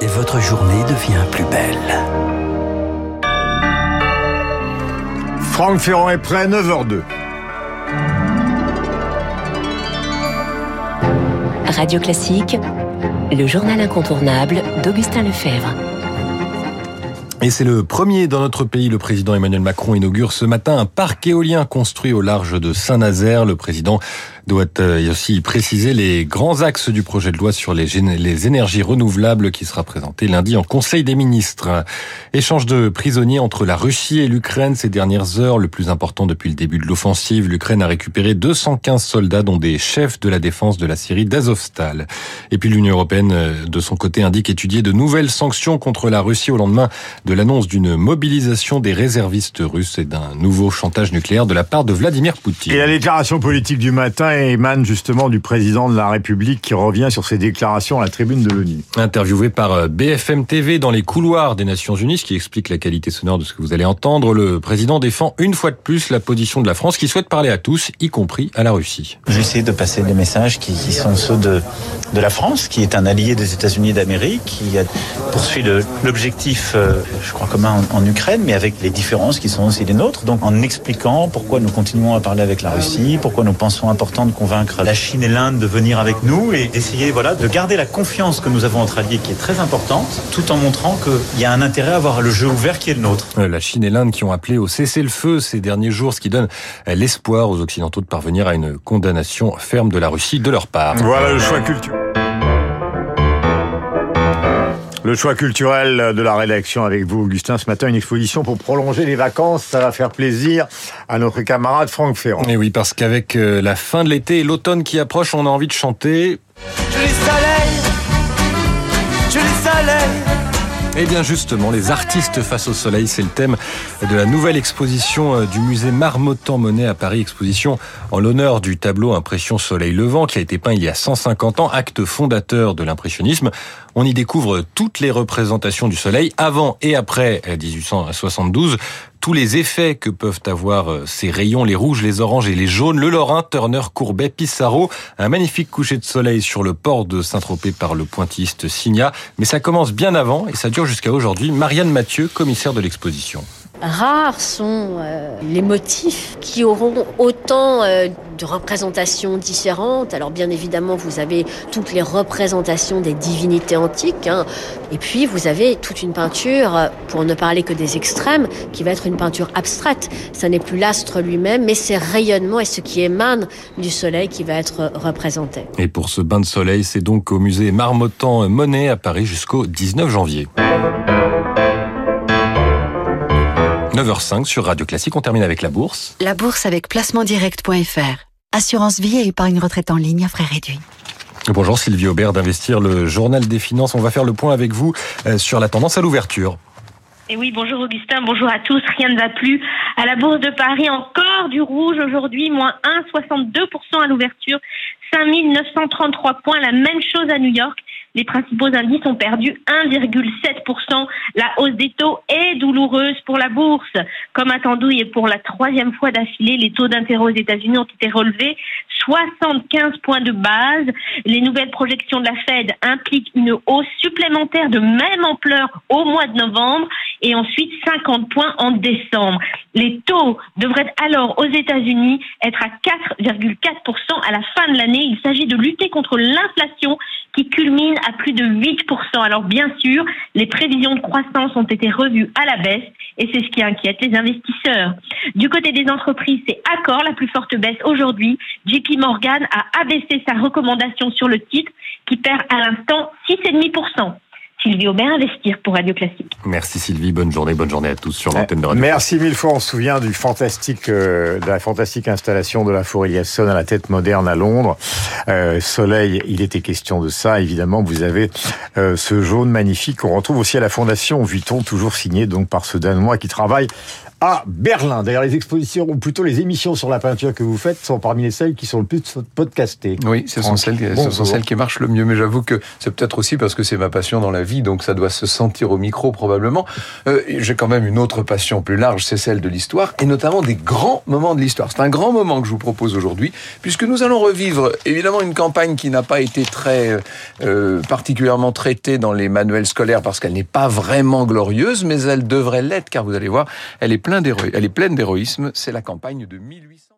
et votre journée devient plus belle. Franck Ferrand est prêt, 9h02. Radio Classique, le journal incontournable d'Augustin Lefebvre. Et c'est le premier dans notre pays. Le président Emmanuel Macron inaugure ce matin un parc éolien construit au large de Saint-Nazaire. Le président doit euh, aussi préciser les grands axes du projet de loi sur les, les énergies renouvelables qui sera présenté lundi en Conseil des ministres. Échange de prisonniers entre la Russie et l'Ukraine ces dernières heures, le plus important depuis le début de l'offensive. L'Ukraine a récupéré 215 soldats dont des chefs de la défense de la Syrie d'Azovstal. Et puis l'Union européenne, euh, de son côté, indique étudier de nouvelles sanctions contre la Russie au lendemain de l'annonce d'une mobilisation des réservistes russes et d'un nouveau chantage nucléaire de la part de Vladimir Poutine. Et la déclaration politique du matin émane justement du président de la République qui revient sur ses déclarations à la tribune de l'ONU. Interviewé par euh, BFM TV dans les couloirs des Nations Unies, ce qui explique la qualité sonore de ce que vous allez entendre, le président défend une fois de plus la position de la France qui souhaite parler à tous, y compris à la Russie. J'essaie de passer des messages qui, qui, sont ceux de, de la France, qui est un allié des États-Unis d'Amérique, qui a poursuit l'objectif, euh, je crois, commun en, en Ukraine, mais avec les différences qui sont aussi les nôtres. Donc en expliquant pourquoi nous continuons à parler avec la Russie, pourquoi nous pensons important de convaincre la Chine et l'Inde de venir avec nous et d'essayer voilà, de garder la confiance que nous avons entre alliés qui est très importante, tout en montrant qu'il y a un intérêt à avoir le jeu ouvert qui est le nôtre. La Chine et l'Inde qui ont appelé au cessez-le-feu ces derniers jours, ce qui donne l'espoir aux Occidentaux de parvenir à une condamnation ferme de la Russie de leur part. Voilà le choix culturel. Le choix culturel de la rédaction avec vous, Augustin. Ce matin, une exposition pour prolonger les vacances. Ça va faire plaisir à notre camarade Franck Ferrand. Et oui, parce qu'avec euh, la fin de l'été et l'automne qui approche, on a envie de chanter. Joli soleil, joli soleil. Eh bien justement, les artistes face au soleil, c'est le thème de la nouvelle exposition euh, du musée Marmottan-Monet à Paris, exposition en l'honneur du tableau Impression Soleil Levant qui a été peint il y a 150 ans, acte fondateur de l'impressionnisme. On y découvre toutes les représentations du soleil avant et après 1872 tous les effets que peuvent avoir ces rayons, les rouges, les oranges et les jaunes. Le Lorrain, Turner, Courbet, Pissarro, un magnifique coucher de soleil sur le port de Saint-Tropez par le pointilliste Signa. Mais ça commence bien avant et ça dure jusqu'à aujourd'hui. Marianne Mathieu, commissaire de l'exposition. Rares sont euh, les motifs qui auront autant euh, de représentations différentes. Alors bien évidemment, vous avez toutes les représentations des divinités antiques, hein. et puis vous avez toute une peinture, pour ne parler que des extrêmes, qui va être une peinture abstraite. Ça n'est plus l'astre lui-même, mais c'est rayonnement et ce qui émane du soleil qui va être représenté. Et pour ce bain de soleil, c'est donc au musée Marmottan-Monet à Paris jusqu'au 19 janvier. 9h05 sur Radio Classique. On termine avec la bourse. La bourse avec placementdirect.fr. Assurance vie et épargne retraite en ligne à frais réduits. Bonjour Sylvie Aubert d'Investir, le journal des finances. On va faire le point avec vous sur la tendance à l'ouverture. Et oui, bonjour Augustin, bonjour à tous. Rien ne va plus. À la Bourse de Paris, encore du rouge aujourd'hui, moins 1,62% à l'ouverture, 5933 points. La même chose à New York. Les principaux indices ont perdu 1,7%. La hausse des taux est douloureuse pour la bourse. Comme attendu et pour la troisième fois d'affilée, les taux d'intérêt aux États-Unis ont été relevés 75 points de base. Les nouvelles projections de la Fed impliquent une hausse supplémentaire de même ampleur au mois de novembre et ensuite 50 points en décembre. Les taux devraient alors aux États-Unis être à 4,4% à la fin de l'année. Il s'agit de lutter contre l'inflation qui culmine à plus de 8%. Alors bien sûr, les prévisions de croissance ont été revues à la baisse et c'est ce qui inquiète les investisseurs. Du côté des entreprises, c'est Accor la plus forte baisse aujourd'hui. JP Morgan a abaissé sa recommandation sur le titre qui perd à l'instant 6,5%. Sylvie Aubert, Investir pour Radio Classique. Merci Sylvie, bonne journée, bonne journée à tous sur l'antenne de Radio Merci mille fois, on se souvient du fantastique, euh, de la fantastique installation de la Forêt Yasson à la tête moderne à Londres. Euh, soleil, il était question de ça, évidemment, vous avez euh, ce jaune magnifique qu'on retrouve aussi à la Fondation Vuitton, toujours signé donc par ce Danois qui travaille à Berlin. D'ailleurs, les expositions, ou plutôt les émissions sur la peinture que vous faites, sont parmi les celles qui sont le plus podcastées. Oui, ce sont, celles, ce sont celles qui marchent le mieux. Mais j'avoue que c'est peut-être aussi parce que c'est ma passion dans la vie, donc ça doit se sentir au micro probablement. Euh, J'ai quand même une autre passion plus large, c'est celle de l'histoire, et notamment des grands moments de l'histoire. C'est un grand moment que je vous propose aujourd'hui, puisque nous allons revivre évidemment une campagne qui n'a pas été très euh, particulièrement traitée dans les manuels scolaires parce qu'elle n'est pas vraiment glorieuse, mais elle devrait l'être, car vous allez voir, elle est, elle est pleine d'héroïsme. C'est la campagne de 1800.